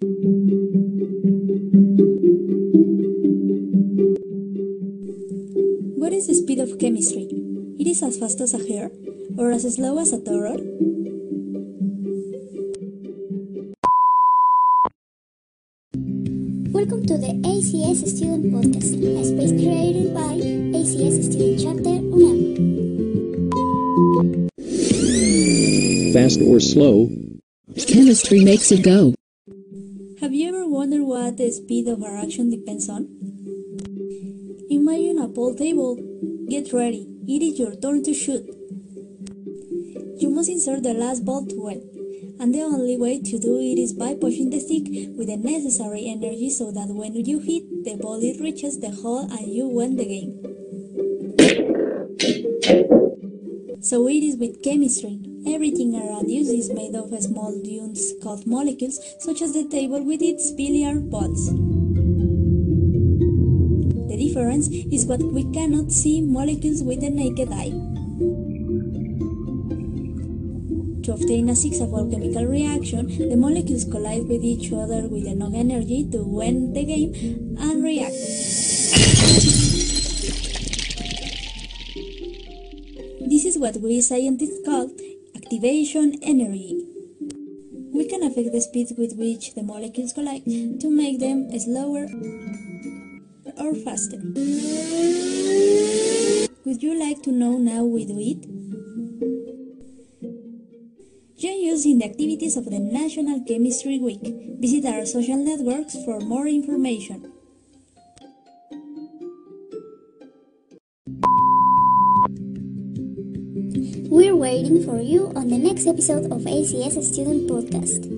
What is the speed of chemistry? It is as fast as a hare or as slow as a turtle? Welcome to the ACS Student Podcast, a space created by ACS Student Chapter UNAM. Fast or slow, Chemistry makes it go. Have you ever wondered what the speed of our action depends on? Imagine a pool table. Get ready, it is your turn to shoot. You must insert the last ball to well, and the only way to do it is by pushing the stick with the necessary energy so that when you hit the ball it reaches the hole and you win the game. So it is with chemistry. Everything around you is made of small dunes called molecules, such as the table with its billiard balls. The difference is what we cannot see molecules with the naked eye. To obtain a six-fold chemical reaction, the molecules collide with each other with enough energy to win the game and react. This is what we scientists call activation energy. We can affect the speed with which the molecules collide to make them slower or faster. Would you like to know how we do it? Join us in the activities of the National Chemistry Week. Visit our social networks for more information. We're waiting for you on the next episode of ACS Student Podcast.